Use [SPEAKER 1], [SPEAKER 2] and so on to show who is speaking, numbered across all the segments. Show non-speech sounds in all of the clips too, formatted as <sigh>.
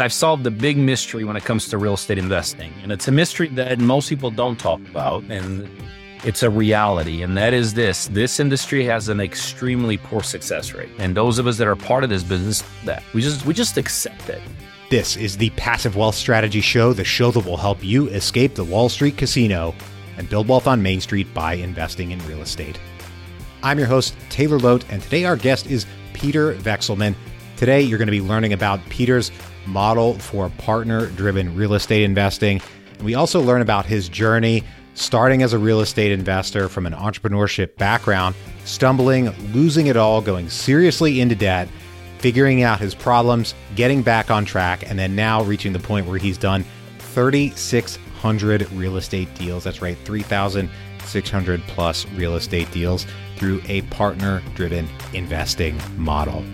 [SPEAKER 1] I've solved the big mystery when it comes to real estate investing. And it's a mystery that most people don't talk about. And it's a reality. And that is this this industry has an extremely poor success rate. And those of us that are part of this business, that we just we just accept it.
[SPEAKER 2] This is the Passive Wealth Strategy Show, the show that will help you escape the Wall Street casino and build wealth on Main Street by investing in real estate. I'm your host, Taylor Loht, and today our guest is Peter Vekselman. Today, you're going to be learning about Peter's model for partner driven real estate investing. And we also learn about his journey starting as a real estate investor from an entrepreneurship background, stumbling, losing it all, going seriously into debt, figuring out his problems, getting back on track, and then now reaching the point where he's done 3,600 real estate deals. That's right, 3,600 plus real estate deals through a partner driven investing model.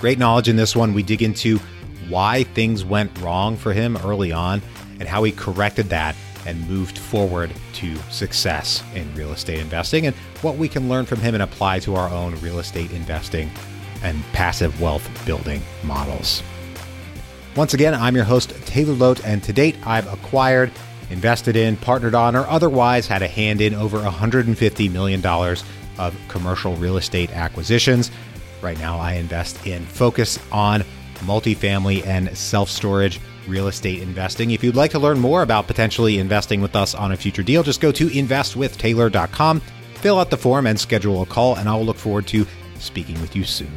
[SPEAKER 2] Great knowledge in this one. We dig into why things went wrong for him early on and how he corrected that and moved forward to success in real estate investing and what we can learn from him and apply to our own real estate investing and passive wealth building models. Once again, I'm your host, Taylor Loht, and to date, I've acquired, invested in, partnered on, or otherwise had a hand in over $150 million of commercial real estate acquisitions. Right now, I invest in focus on multifamily, and self storage real estate investing. If you'd like to learn more about potentially investing with us on a future deal, just go to investwithtaylor.com, fill out the form, and schedule a call, and I will look forward to speaking with you soon.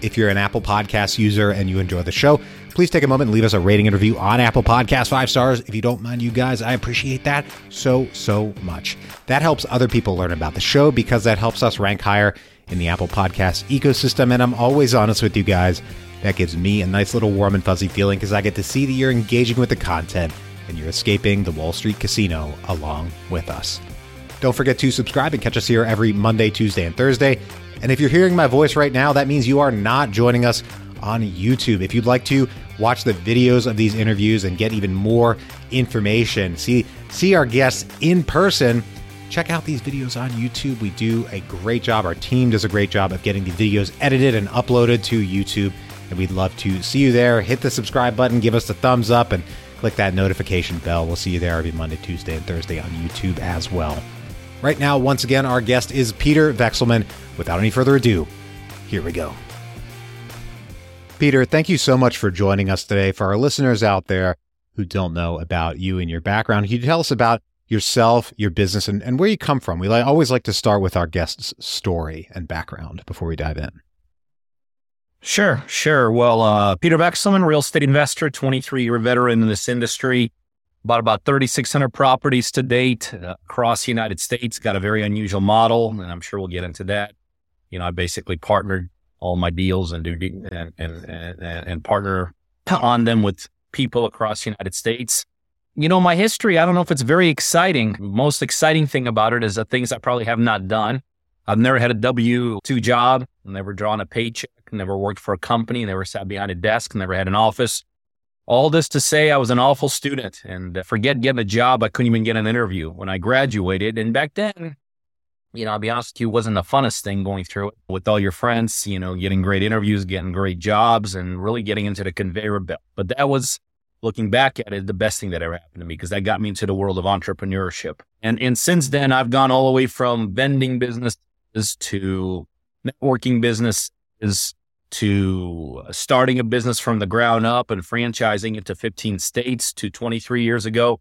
[SPEAKER 2] If you're an Apple Podcast user and you enjoy the show, please take a moment and leave us a rating and review on Apple Podcast, five stars. If you don't mind, you guys, I appreciate that so, so much. That helps other people learn about the show because that helps us rank higher in the Apple Podcast ecosystem. And I'm always honest with you guys. That gives me a nice little warm and fuzzy feeling because I get to see that you're engaging with the content and you're escaping the Wall Street casino along with us. Don't forget to subscribe and catch us here every Monday, Tuesday, and Thursday. And if you're hearing my voice right now, that means you are not joining us on YouTube. If you'd like to watch the videos of these interviews and get even more information, see see our guests in person, check out these videos on YouTube. We do a great job. Our team does a great job of getting the videos edited and uploaded to YouTube and we'd love to see you there. Hit the subscribe button, give us a thumbs up, and click that notification bell. We'll see you there every Monday, Tuesday, and Thursday on YouTube as well. Right now, once again, our guest is Peter Vekselman. Without any further ado, here we go. Peter, thank you so much for joining us today. For our listeners out there who don't know about you and your background, can you tell us about yourself, your business, and, and where you come from? We always like to start with our guest's story and background before we dive in.
[SPEAKER 1] Sure, sure. Well, uh, Peter Vekselman, real estate investor, 23 year veteran in this industry, bought about 3,600 properties to date uh, across the United States. Got a very unusual model, and I'm sure we'll get into that. You know, I basically partnered all my deals and do and and and, and partner on them with people across the United States. You know, my history, I don't know if it's very exciting. Most exciting thing about it is the things I probably have not done. I've never had a W 2 job, never drawn a paycheck never worked for a company, never sat behind a desk, never had an office. All this to say, I was an awful student and uh, forget getting a job. I couldn't even get an interview when I graduated. And back then, you know, I'll be honest with you, wasn't the funnest thing going through it with all your friends, you know, getting great interviews, getting great jobs, and really getting into the conveyor belt. But that was, looking back at it, the best thing that ever happened to me because that got me into the world of entrepreneurship. And, and since then, I've gone all the way from vending businesses to networking businesses to starting a business from the ground up and franchising it to 15 states to 23 years ago,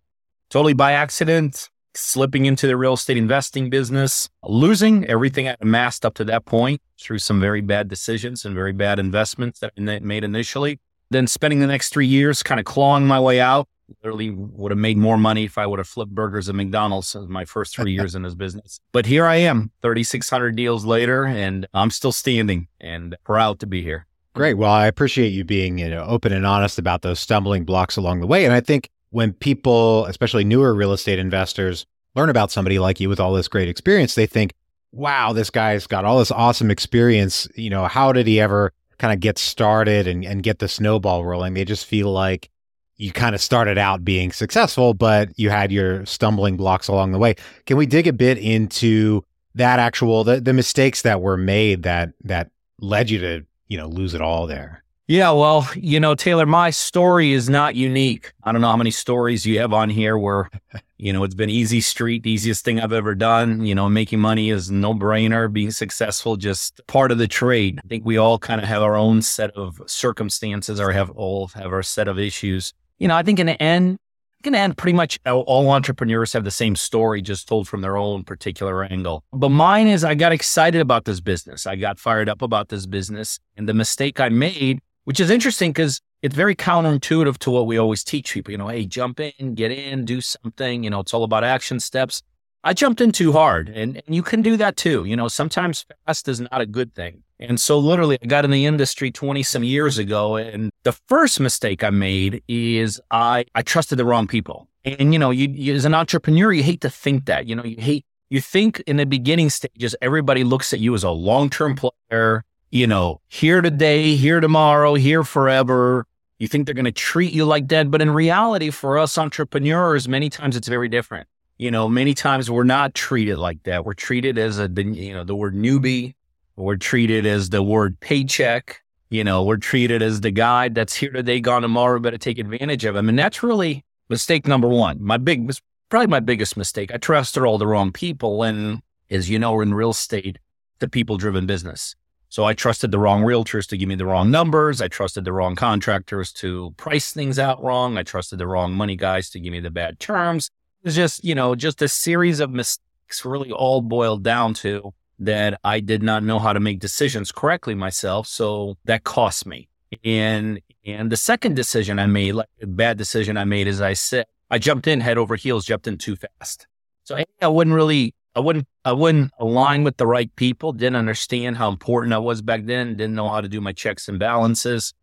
[SPEAKER 1] totally by accident, slipping into the real estate investing business, losing everything I amassed up to that point through some very bad decisions and very bad investments that I made initially. Then spending the next three years kind of clawing my way out, literally would have made more money if I would have flipped burgers at McDonald's in my first three years in this business. But here I am, 3,600 deals later, and I'm still standing and proud to be here.
[SPEAKER 2] Great. Well, I appreciate you being you know open and honest about those stumbling blocks along the way. And I think when people, especially newer real estate investors, learn about somebody like you with all this great experience, they think, "Wow, this guy's got all this awesome experience. You know, how did he ever kind of get started and, and get the snowball rolling?" They just feel like you kind of started out being successful, but you had your stumbling blocks along the way. Can we dig a bit into that actual the, the mistakes that were made that that led you to you know lose it all there?
[SPEAKER 1] Yeah, well, you know, Taylor, my story is not unique. I don't know how many stories you have on here where, you know, it's been easy street, easiest thing I've ever done. You know, making money is no brainer, being successful, just part of the trade. I think we all kind of have our own set of circumstances or have all have our set of issues. You know, I think in the end, going to end, pretty much all entrepreneurs have the same story, just told from their own particular angle. But mine is I got excited about this business. I got fired up about this business. And the mistake I made which is interesting because it's very counterintuitive to what we always teach people. You know, hey, jump in, get in, do something. You know, it's all about action steps. I jumped in too hard, and, and you can do that too. You know, sometimes fast is not a good thing. And so, literally, I got in the industry 20 some years ago. And the first mistake I made is I, I trusted the wrong people. And, you know, you, you, as an entrepreneur, you hate to think that. You know, you hate, you think in the beginning stages, everybody looks at you as a long term player you know, here today, here tomorrow, here forever. You think they're going to treat you like that. But in reality, for us entrepreneurs, many times it's very different. You know, many times we're not treated like that. We're treated as a, you know, the word newbie. We're treated as the word paycheck. You know, we're treated as the guy that's here today, gone tomorrow, better take advantage of him. And that's really mistake number one. My big, probably my biggest mistake. I trusted all the wrong people. And as you know, in real estate, the people driven business. So I trusted the wrong realtors to give me the wrong numbers. I trusted the wrong contractors to price things out wrong. I trusted the wrong money guys to give me the bad terms. It's just, you know, just a series of mistakes really all boiled down to that I did not know how to make decisions correctly myself. So that cost me. And and the second decision I made, like a bad decision I made, is I said I jumped in head over heels, jumped in too fast. So I wouldn't really I wouldn't I wouldn't align with the right people, didn't understand how important I was back then, didn't know how to do my checks and balances.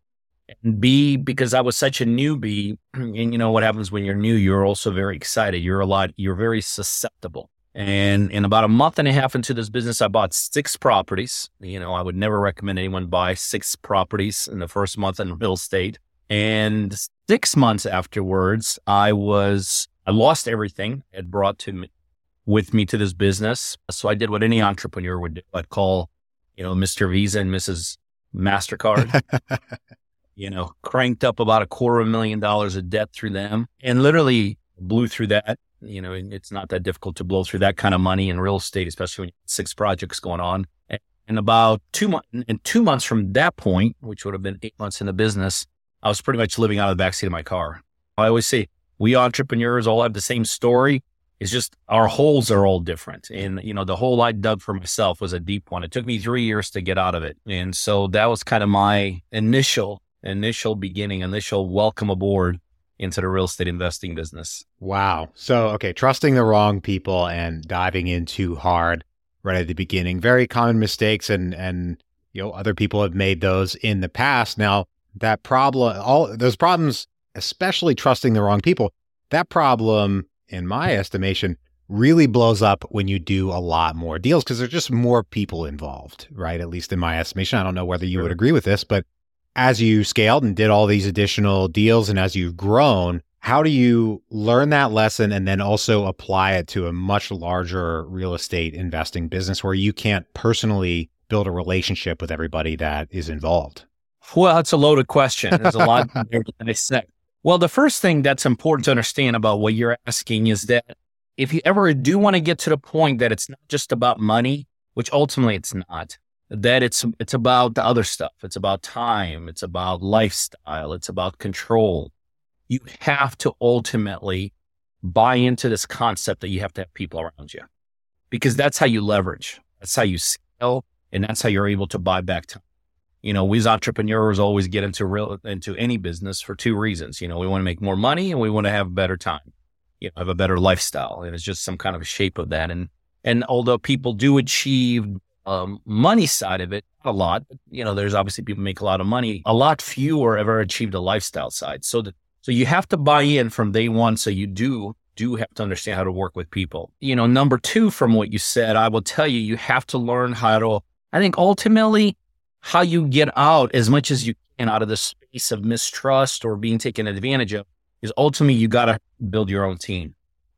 [SPEAKER 1] And B, because I was such a newbie, <clears throat> and you know what happens when you're new, you're also very excited. You're a lot, you're very susceptible. And in about a month and a half into this business, I bought six properties. You know, I would never recommend anyone buy six properties in the first month in real estate. And six months afterwards, I was I lost everything I had brought to me, with me to this business. So I did what any entrepreneur would do. I'd call, you know, Mr. Visa and Mrs. MasterCard, <laughs> you know, cranked up about a quarter of a million dollars of debt through them and literally blew through that. You know, it's not that difficult to blow through that kind of money in real estate, especially when you have six projects going on. And about two months, and two months from that point, which would have been eight months in the business, I was pretty much living out of the backseat of my car. I always say we entrepreneurs all have the same story. It's just our holes are all different. And, you know, the hole I dug for myself was a deep one. It took me three years to get out of it. And so that was kind of my initial, initial beginning, initial welcome aboard into the real estate investing business.
[SPEAKER 2] Wow. So, okay, trusting the wrong people and diving in too hard right at the beginning. Very common mistakes and and you know, other people have made those in the past. Now, that problem all those problems, especially trusting the wrong people, that problem in my estimation, really blows up when you do a lot more deals because there's just more people involved, right? At least in my estimation. I don't know whether you sure. would agree with this, but as you scaled and did all these additional deals and as you've grown, how do you learn that lesson and then also apply it to a much larger real estate investing business where you can't personally build a relationship with everybody that is involved?
[SPEAKER 1] Well, it's a loaded question. There's a lot <laughs> there to dissect. Well, the first thing that's important to understand about what you're asking is that if you ever do want to get to the point that it's not just about money, which ultimately it's not, that it's it's about the other stuff. It's about time, it's about lifestyle, it's about control. You have to ultimately buy into this concept that you have to have people around you. Because that's how you leverage. That's how you scale and that's how you're able to buy back time you know, we as entrepreneurs always get into real into any business for two reasons. You know, we want to make more money and we want to have a better time, you know, have a better lifestyle. And it's just some kind of shape of that. And and although people do achieve um, money side of it a lot, you know, there's obviously people make a lot of money. A lot fewer ever achieved the lifestyle side. So that so you have to buy in from day one. So you do do have to understand how to work with people. You know, number two, from what you said, I will tell you, you have to learn how to. I think ultimately how you get out as much as you can out of the space of mistrust or being taken advantage of is ultimately you got to build your own team.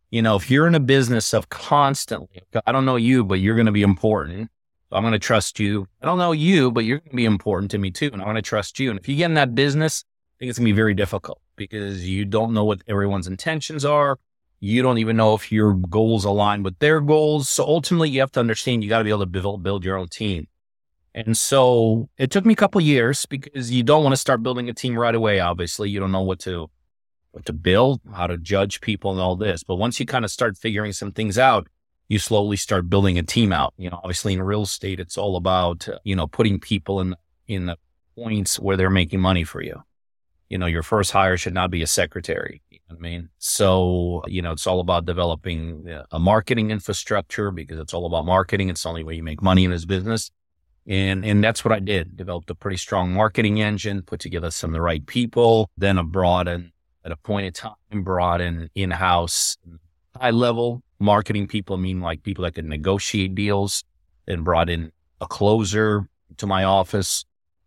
[SPEAKER 1] You know, if you're in a business of constantly, I don't know you, but you're going to be important. So I'm going to trust you. I don't know you, but you're going to be important to me too. And I want to trust you. And if you get in that business, I think it's going to be very difficult because you don't know what everyone's intentions are. You don't even know if your goals align with their goals. So ultimately, you have to understand you got to be able to build, build your own team. And so it took me a couple years because you don't want to start building a team right away. Obviously, you don't know what to what to build, how to judge people, and all this. But once you kind of start figuring some things out, you slowly start building a team out. You know, obviously in real estate, it's all about you know putting people in in the points where they're making money for you. You know, your first hire should not be a secretary. You know I mean, so you know, it's all about developing uh, a marketing infrastructure because it's all about marketing. It's the only way you make money in this business. And, and that's what I did. Developed a pretty strong marketing engine, put together some of the right people, then I brought in at a point in time, brought in in-house high level marketing people, mean like people that could negotiate deals and brought in a closer to my office,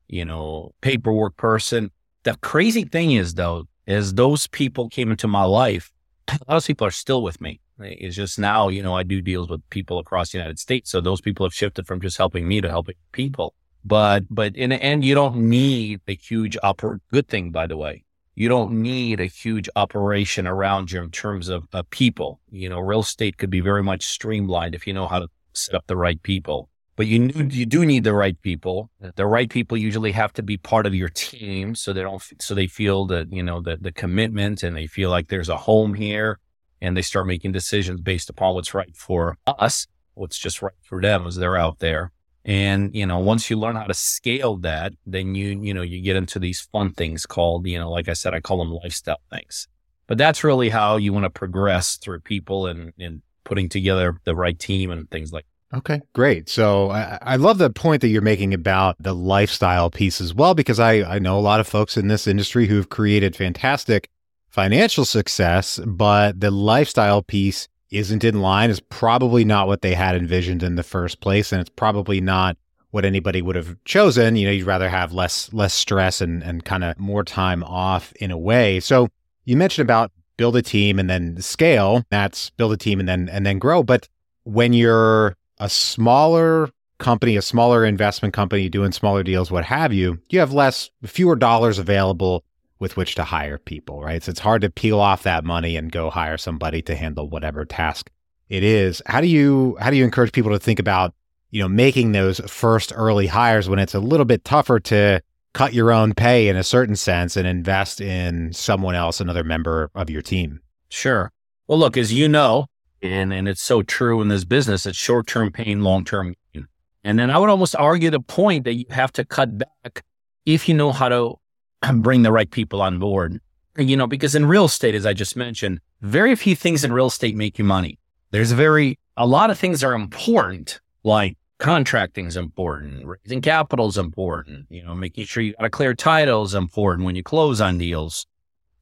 [SPEAKER 1] you know, paperwork person. The crazy thing is though, as those people came into my life, a lot of people are still with me. It's just now, you know, I do deals with people across the United States. So those people have shifted from just helping me to helping people. But, but in the end, you don't need a huge upper good thing, by the way. You don't need a huge operation around you in terms of, of people. You know, real estate could be very much streamlined if you know how to set up the right people. But you you do need the right people. The right people usually have to be part of your team, so they don't so they feel that you know the the commitment and they feel like there's a home here and they start making decisions based upon what's right for us, what's just right for them as they're out there. And, you know, once you learn how to scale that, then you, you know, you get into these fun things called, you know, like I said, I call them lifestyle things. But that's really how you want to progress through people and, and putting together the right team and things like
[SPEAKER 2] Okay, great. So I, I, love the point that you're making about the lifestyle piece as well, because I, I know a lot of folks in this industry who've created fantastic financial success, but the lifestyle piece isn't in line, is probably not what they had envisioned in the first place. And it's probably not what anybody would have chosen. You know, you'd rather have less less stress and, and kind of more time off in a way. So you mentioned about build a team and then scale. That's build a team and then and then grow. But when you're a smaller company, a smaller investment company doing smaller deals, what have you, you have less fewer dollars available with which to hire people, right? So it's hard to peel off that money and go hire somebody to handle whatever task it is. How do you how do you encourage people to think about, you know, making those first early hires when it's a little bit tougher to cut your own pay in a certain sense and invest in someone else, another member of your team?
[SPEAKER 1] Sure. Well, look, as you know, and, and it's so true in this business, it's short term pain, long term gain. And then I would almost argue the point that you have to cut back if you know how to <clears throat> bring the right people on board. You know, because in real estate, as I just mentioned, very few things in real estate make you money. There's a very, a lot of things are important, like contracting is important, raising capital is important, you know, making sure you got a clear title is important when you close on deals.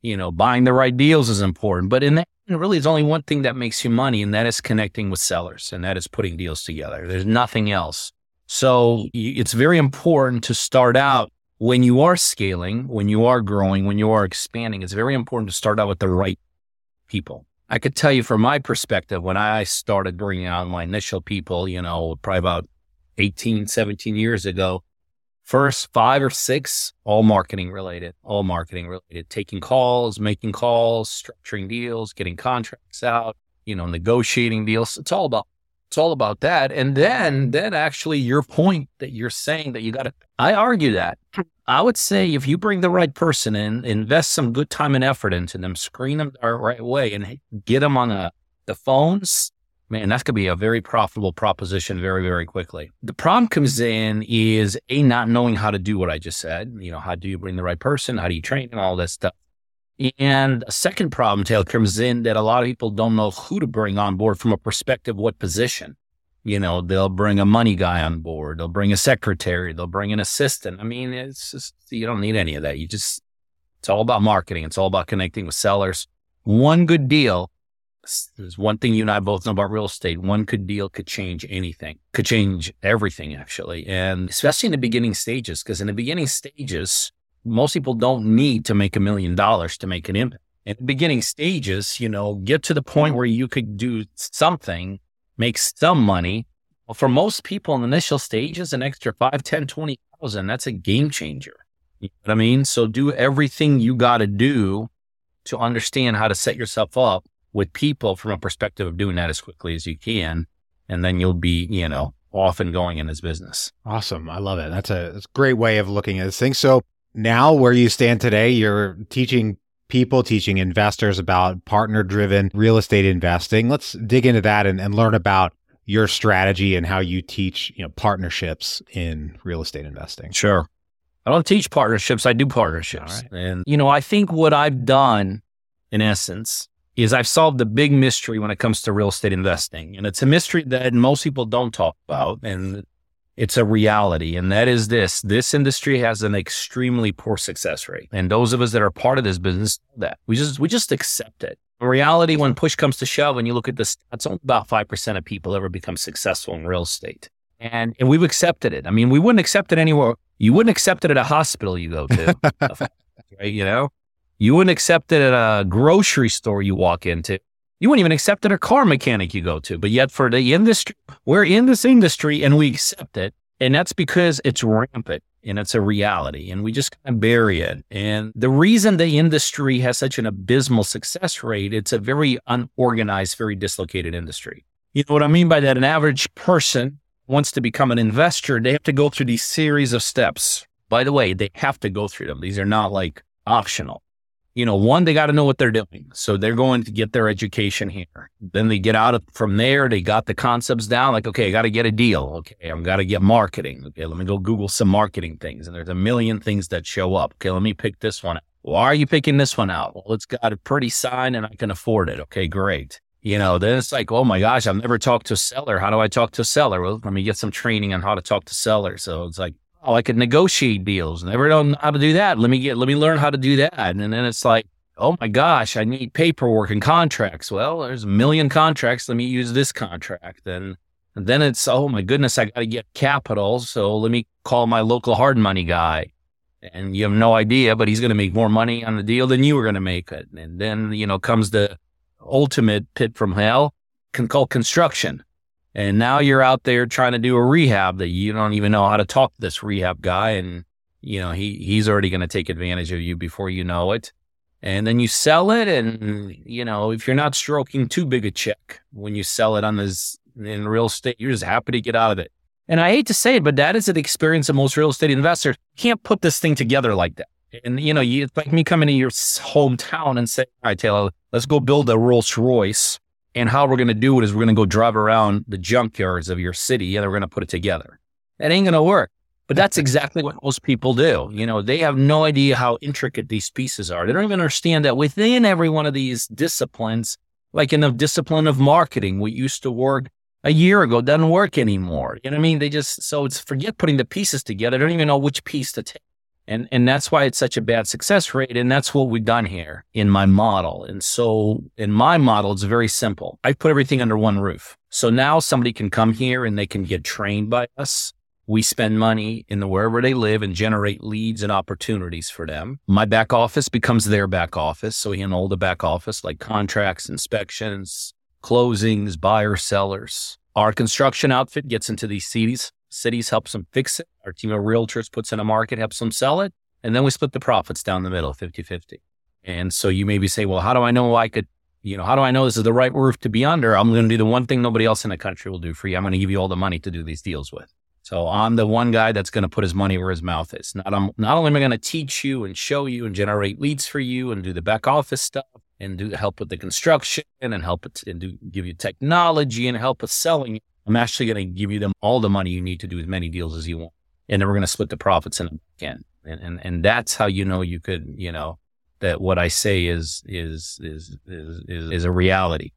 [SPEAKER 1] You know, buying the right deals is important. But in that, really, there's only one thing that makes you money, and that is connecting with sellers, and that is putting deals together. There's nothing else. So it's very important to start out when you are scaling, when you are growing, when you are expanding, it's very important to start out with the right people. I could tell you from my perspective, when I started bringing on my initial people, you know, probably about 18, 17 years ago, first five or six, all marketing related, all marketing related, taking calls, making calls, structuring deals, getting contracts out, you know, negotiating deals. It's all about it's all about that. And then, mm-hmm. then actually your point that you're saying that you got to, I argue that. <laughs> I would say if you bring the right person in, invest some good time and effort into them, screen them the right way and get them on a, the phones, man, that's going to be a very profitable proposition very, very quickly. The problem comes in is a not knowing how to do what I just said. You know, how do you bring the right person? How do you train and all that stuff? And a second problem, Taylor, comes in that a lot of people don't know who to bring on board from a perspective, what position. You know, they'll bring a money guy on board, they'll bring a secretary, they'll bring an assistant. I mean, it's just, you don't need any of that. You just, it's all about marketing, it's all about connecting with sellers. One good deal, there's one thing you and I both know about real estate. One good deal could change anything, could change everything, actually. And especially in the beginning stages, because in the beginning stages, most people don't need to make a million dollars to make an impact. In the beginning stages, you know, get to the point where you could do something, make some money, Well, for most people in the initial stages, an extra 5, 10, 20,000, that's a game changer. You know what I mean? So do everything you got to do to understand how to set yourself up with people from a perspective of doing that as quickly as you can. And then you'll be, you know, off and going in this business.
[SPEAKER 2] Awesome. I love it. That's a, that's a great way of looking at this thing. So now where you stand today, you're teaching people, teaching investors about partner driven real estate investing. Let's dig into that and, and learn about your strategy and how you teach, you know, partnerships in real estate investing.
[SPEAKER 1] Sure. I don't teach partnerships. I do partnerships. Right. And, you know, I think what I've done in essence is I've solved the big mystery when it comes to real estate investing. And it's a mystery that most people don't talk about. And it's a reality. And that is this this industry has an extremely poor success rate. And those of us that are part of this business know that we just we just accept it. In reality, when push comes to shove, when you look at the stats, only about 5% of people ever become successful in real estate. And, and we've accepted it. I mean, we wouldn't accept it anywhere. You wouldn't accept it at a hospital you go to, <laughs> right? You know, you wouldn't accept it at a grocery store you walk into. You wouldn't even accept it a car mechanic you go to. But yet for the industry, we're in this industry and we accept it. And that's because it's rampant and it's a reality and we just kind of bury it. And the reason the industry has such an abysmal success rate, it's a very unorganized, very dislocated industry. You know what I mean by that? An average person wants to become an investor, they have to go through these series of steps. By the way, they have to go through them. These are not like optional you know, one, they got to know what they're doing. So they're going to get their education here. Then they get out of from there. They got the concepts down. Like, okay, I got to get a deal. Okay. I'm got to get marketing. Okay. Let me go Google some marketing things. And there's a million things that show up. Okay. Let me pick this one. Why are you picking this one out? Well, it's got a pretty sign and I can afford it. Okay. Great. You know, then it's like, oh my gosh, I've never talked to a seller. How do I talk to a seller? Well, let me get some training on how to talk to sellers. So it's like, oh, I could negotiate deals. Never know how to do that. Let me get, let me learn how to do that. And then it's like, oh my gosh, I need paperwork and contracts. Well, there's a million contracts. Let me use this contract. And, and then it's, oh my goodness, I got to get capital. So let me call my local hard money guy. And you have no idea, but he's going to make more money on the deal than you were going to make it. And then, you know, comes the ultimate pit from hell, can call construction. And now you're out there trying to do a rehab that you don't even know how to talk to this rehab guy. And, you know, he, he's already going to take advantage of you before you know it. And then you sell it. And, you know, if you're not stroking too big a check when you sell it on this in real estate, you're just happy to get out of it. And I hate to say it, but that is an experience of most real estate investors. can't put this thing together like that. And, you know, you, it's like me coming to your hometown and saying, all right, Taylor, let's go build a Rolls Royce and how we're going to do it is we're going to go drive around the junkyards of your city and we're going to put it together. That ain't going to work. But that's <laughs> exactly what most people do. You know, they have no idea how intricate these pieces are. They don't even understand that within every one of these disciplines, like in the discipline of marketing, we used to work a year ago doesn't work anymore. You know what I mean? They just, so it's forget putting the pieces together. They don't even know which piece to take. And, and that's why it's such a bad success rate. And that's what we've done here in my model. And so in my model, it's very simple. I put everything under one roof. So now somebody can come here and they can get trained by us. We spend money in the wherever they live and generate leads and opportunities for them. My back office becomes their back office. So we handle the back office like contracts, inspections, closings, buyers, sellers. Our construction outfit gets into these cities cities helps them fix it. Our team of realtors puts in a market, helps them sell it. And then we split the profits down the middle, 50 50. And so you maybe say, well, how do I know I could, you know, how do I know this is the right roof to be under? I'm going to do the one thing nobody else in the country will do for you. I'm going to give you all the money to do these deals with. So I'm the one guy that's going to put his money where his mouth is. Not, I'm, not only am I going to teach you and show you and generate leads for you and do the back office stuff and do help with the construction and help it and do give you technology and help with selling I'm actually going to give you them all the money you need to do as many deals as you want. And then we're going to split the profits in the back end. And, and, and that's how you know you could, you know, that what I say is, is, is, is, is, is a reality.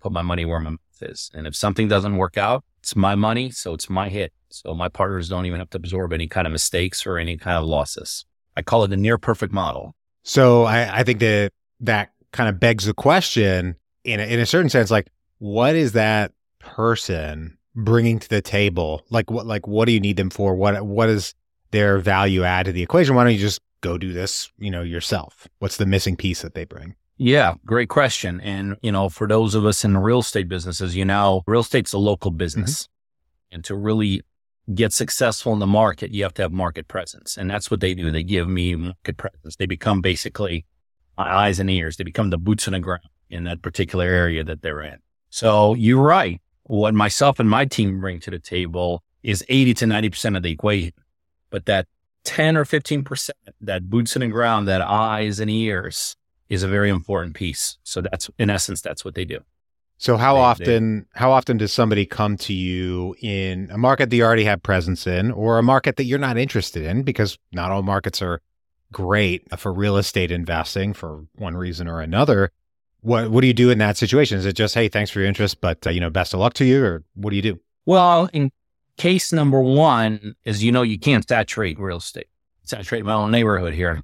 [SPEAKER 1] Put my money where my mouth is. And if something doesn't work out, it's my money. So it's my hit. So my partners don't even have to absorb any kind of mistakes or any kind of losses. I call it the near perfect model.
[SPEAKER 2] So I, I think that that kind of begs the question in a, in a certain sense, like, what is that person bringing to the table? Like what like what do you need them for? What what is their value add to the equation? Why don't you just go do this, you know, yourself? What's the missing piece that they bring?
[SPEAKER 1] Yeah, great question. And, you know, for those of us in the real estate businesses, you know, real estate's a local business. Mm-hmm. And to really get successful in the market, you have to have market presence. And that's what they do. They give me market presence. They become basically my eyes and ears. They become the boots on the ground in that particular area that they're in. So you're right. What myself and my team bring to the table is 80 to 90% of the equation. But that 10 or 15%, that boots on the ground, that eyes and ears is a very important piece. So that's in essence, that's what they do.
[SPEAKER 2] So how they, often they, how often does somebody come to you in a market that you already have presence in or a market that you're not interested in because not all markets are great for real estate investing for one reason or another. What what do you do in that situation? Is it just hey, thanks for your interest, but uh, you know, best of luck to you, or what do you do?
[SPEAKER 1] Well, in case number one is you know you can't saturate real estate, saturate my own neighborhood here.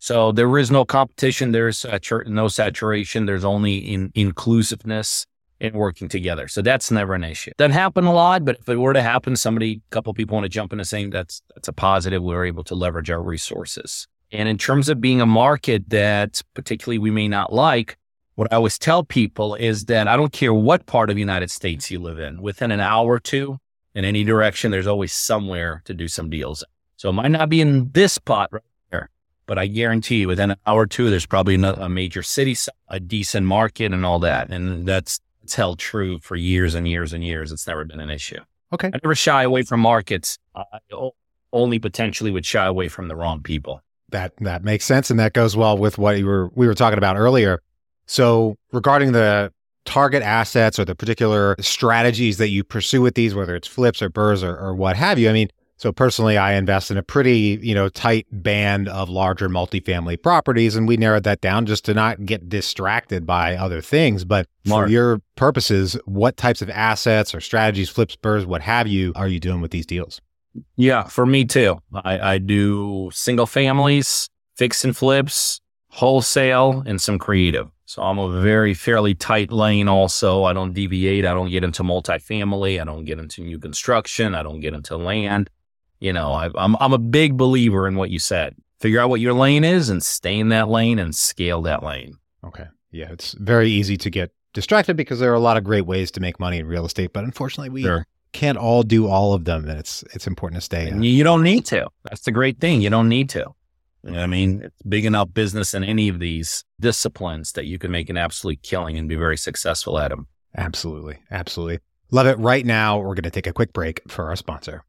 [SPEAKER 1] So there is no competition. There's satur- no saturation. There's only in- inclusiveness and working together. So that's never an issue. Doesn't happen a lot, but if it were to happen, somebody, a couple people want to jump in the same, that's that's a positive. We're able to leverage our resources. And in terms of being a market that particularly we may not like, what I always tell people is that I don't care what part of the United States you live in, within an hour or two in any direction, there's always somewhere to do some deals. So it might not be in this spot right there, but I guarantee you within an hour or two, there's probably a major city, a decent market and all that. And that's, it's held true for years and years and years. It's never been an issue.
[SPEAKER 2] Okay.
[SPEAKER 1] I never shy away from markets. I only potentially would shy away from the wrong people.
[SPEAKER 2] That, that makes sense. And that goes well with what you were, we were talking about earlier. So regarding the target assets or the particular strategies that you pursue with these, whether it's flips or BRRRRs or, or what have you, I mean, so personally, I invest in a pretty, you know, tight band of larger multifamily properties, and we narrowed that down just to not get distracted by other things. But for your purposes, what types of assets or strategies, flips, BRRRRs, what have you, are you doing with these deals?
[SPEAKER 1] Yeah, for me too. I, I do single families, fix and flips, wholesale, and some creative. So I'm a very fairly tight lane also. I don't deviate. I don't get into multifamily. I don't get into new construction. I don't get into land. You know, I, I'm I'm a big believer in what you said. Figure out what your lane is and stay in that lane and scale that lane.
[SPEAKER 2] Okay. Yeah, it's very easy to get distracted because there are a lot of great ways to make money in real estate, but unfortunately, we sure. can't all do all of them, and it's it's important to stay.
[SPEAKER 1] And you don't need to. That's the great thing. You don't need to. You know I mean, it's big enough business in any of these disciplines that you can make an absolute killing and be very successful at them.
[SPEAKER 2] Absolutely, absolutely. Love it. Right now, we're going to take a quick break for our sponsor.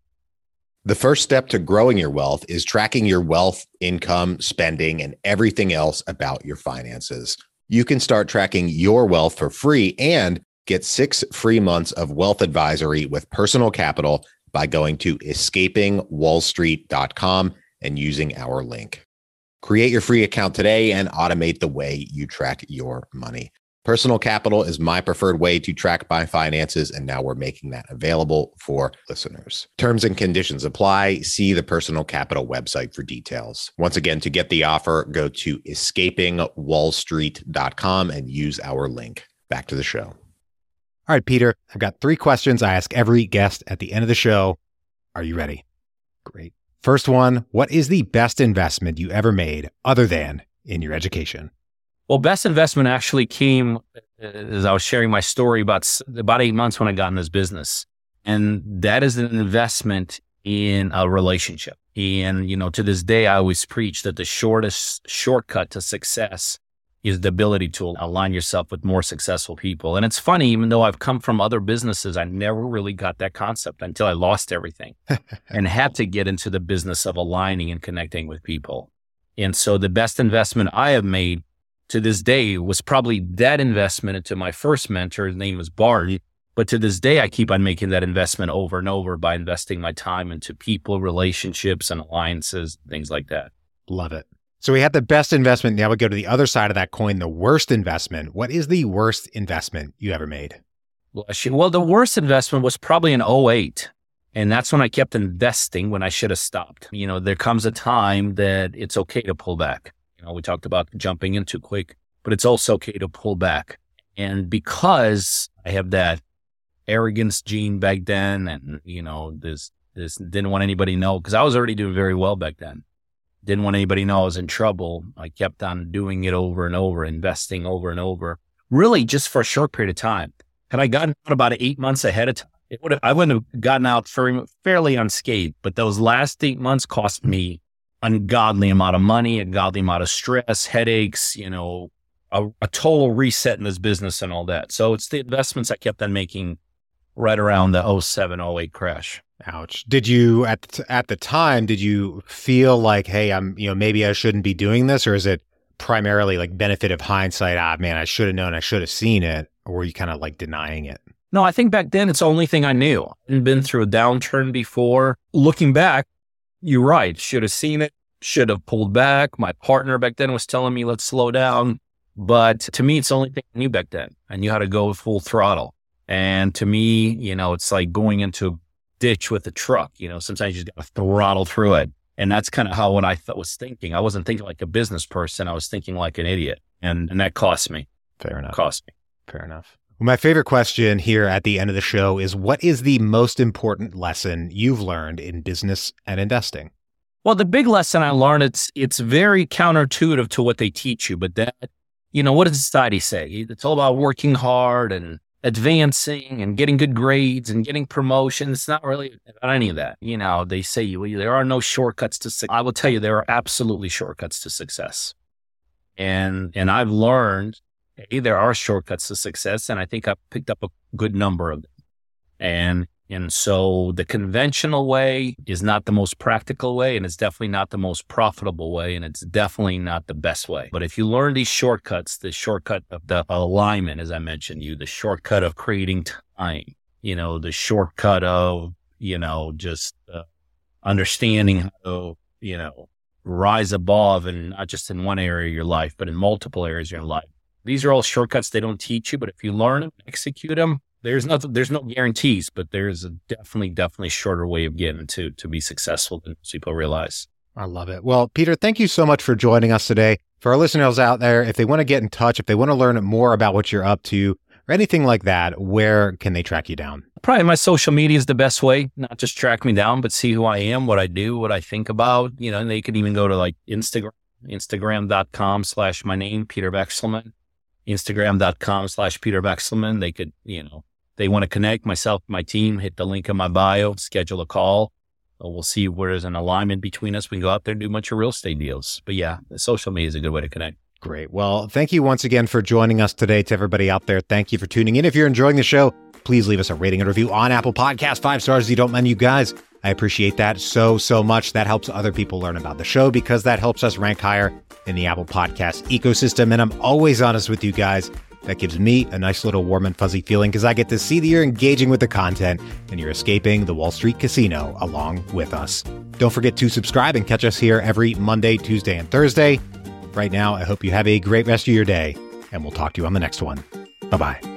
[SPEAKER 3] The first step to growing your wealth is tracking your wealth, income, spending, and everything else about your finances. You can start tracking your wealth for free and get six free months of wealth advisory with personal capital by going to escapingwallstreet.com and using our link. Create your free account today and automate the way you track your money. Personal capital is my preferred way to track my finances, and now we're making that available for listeners. Terms and conditions apply. See the Personal Capital website for details. Once again, to get the offer, go to escapingwallstreet.com and use our link. Back to the show. All
[SPEAKER 2] right, Peter, I've got three questions I ask every guest at the end of the show. Are you ready? Great. First one What is the best investment you ever made other than in your education?
[SPEAKER 1] Well, best investment actually came uh, as I was sharing my story about about eight months when I got in this business, and that is an investment in a relationship. And you know, to this day, I always preach that the shortest shortcut to success is the ability to align yourself with more successful people. And it's funny, even though I've come from other businesses, I never really got that concept until I lost everything <laughs> and had to get into the business of aligning and connecting with people. And so the best investment I have made to this day was probably that investment into my first mentor. His name was Bart. But to this day, I keep on making that investment over and over by investing my time into people, relationships, and alliances, things like that.
[SPEAKER 2] Love it. So we had the best investment. Now we go to the other side of that coin, the worst investment. What is the worst investment you ever made?
[SPEAKER 1] Well, the worst investment was probably in 08. And that's when I kept investing when I should have stopped. You know, there comes a time that it's okay to pull back You know, we talked about jumping in too quick, but it's also okay to pull back. And because I have that arrogance gene back then, and you know, this this didn't want anybody to know because I was already doing very well back then. Didn't want anybody to know I was in trouble. I kept on doing it over and over, investing over and over, really just for a short period of time. Had I gotten out about eight months ahead of time, it would have, I wouldn't have gotten out fairly, unscathed. But those last eight months cost me ungodly amount of money, a godly amount of stress, headaches, you know, a, a, total reset in this business and all that. So it's the investments I kept on making right around the 07, 08 crash.
[SPEAKER 2] Ouch. Did you at the, at the time did you feel like hey, I'm, you know, maybe I shouldn't be doing this or is it primarily like benefit of hindsight, ah man, I should have known, I should have seen it, or were you kind of like denying it?
[SPEAKER 1] No, I think back then it's the only thing I knew. I hadn't been through a downturn before. Looking back, you're right. Should have seen it, should have pulled back. My partner back then was telling me, let's slow down. But to me, it's the only thing I knew back then. I knew how to go full throttle. And to me, you know, it's like going into a ditch with a truck. You know, sometimes you just got to throttle through it. And that's kind of how what I th- was thinking. I wasn't thinking like a business person. I was thinking like an idiot. And, and that cost me.
[SPEAKER 2] Fair enough.
[SPEAKER 1] Cost me.
[SPEAKER 2] Fair enough. Well, my favorite question here at the end of the show is what is the most important lesson you've learned in business and investing?
[SPEAKER 1] Well, the big lesson I learned, it's, it's very counterintuitive to what they teach you, but that, you know, what does society say? It's all about working hard and advancing and getting good grades and getting promotions. It's not really about any of that. You know, they say you, there are no shortcuts to success. I will tell you, there are absolutely shortcuts to success. And, and I've learned, hey, there are shortcuts to success. And I think I've picked up a good number of them. And and so the conventional way is not the most practical way, and it's definitely not the most profitable way, and it's definitely not the best way. But if you learn these shortcuts, the shortcut of the alignment, as I mentioned you, the shortcut of creating time, you know, the shortcut of, you know, just uh, understanding how you know, rise above and not just in one area of your life, but in multiple areas of your life. These are all shortcuts they don't teach you, but if you learn them, execute them, there's no there's no guarantees, but there's a definitely definitely shorter way of getting to to be successful than people realize.
[SPEAKER 2] I love it. Well, Peter, thank you so much for joining us today. For our listeners out there, if they want to get in touch, if they want to learn more about what you're up to or anything like that, where can they track you down?
[SPEAKER 1] Probably my social media is the best way, not just track me down, but see who I am, what I do, what I think about, you know, and they could even go to like Instagram, instagram.com slash my name, Peter Vekselman, instagram.com slash Peter Vekselman. They could, you know, they want to connect, myself, my team, hit the link in my bio, schedule a call. Uh, we'll see where there's an alignment between us. We can go out there and do a bunch of real estate deals. But yeah, social media is a good way to connect.
[SPEAKER 2] Great. Well, thank you once again for joining us today. To everybody out there, thank you for tuning in. If you're enjoying the show, please leave us a rating and review on Apple Podcast. Five stars. You don't mind, you guys. I appreciate that so, so much. That helps other people learn about the show because that helps us rank higher in the Apple Podcast ecosystem. And I'm always honest with you guys. That gives me a nice little warm and fuzzy feeling because I get to see that you're engaging with the content and you're escaping the Wall Street casino along with us. Don't forget to subscribe and catch us here every Monday, Tuesday, and Thursday. Right now, I hope you have a great rest of your day, and we'll talk to you on the next one. Bye bye.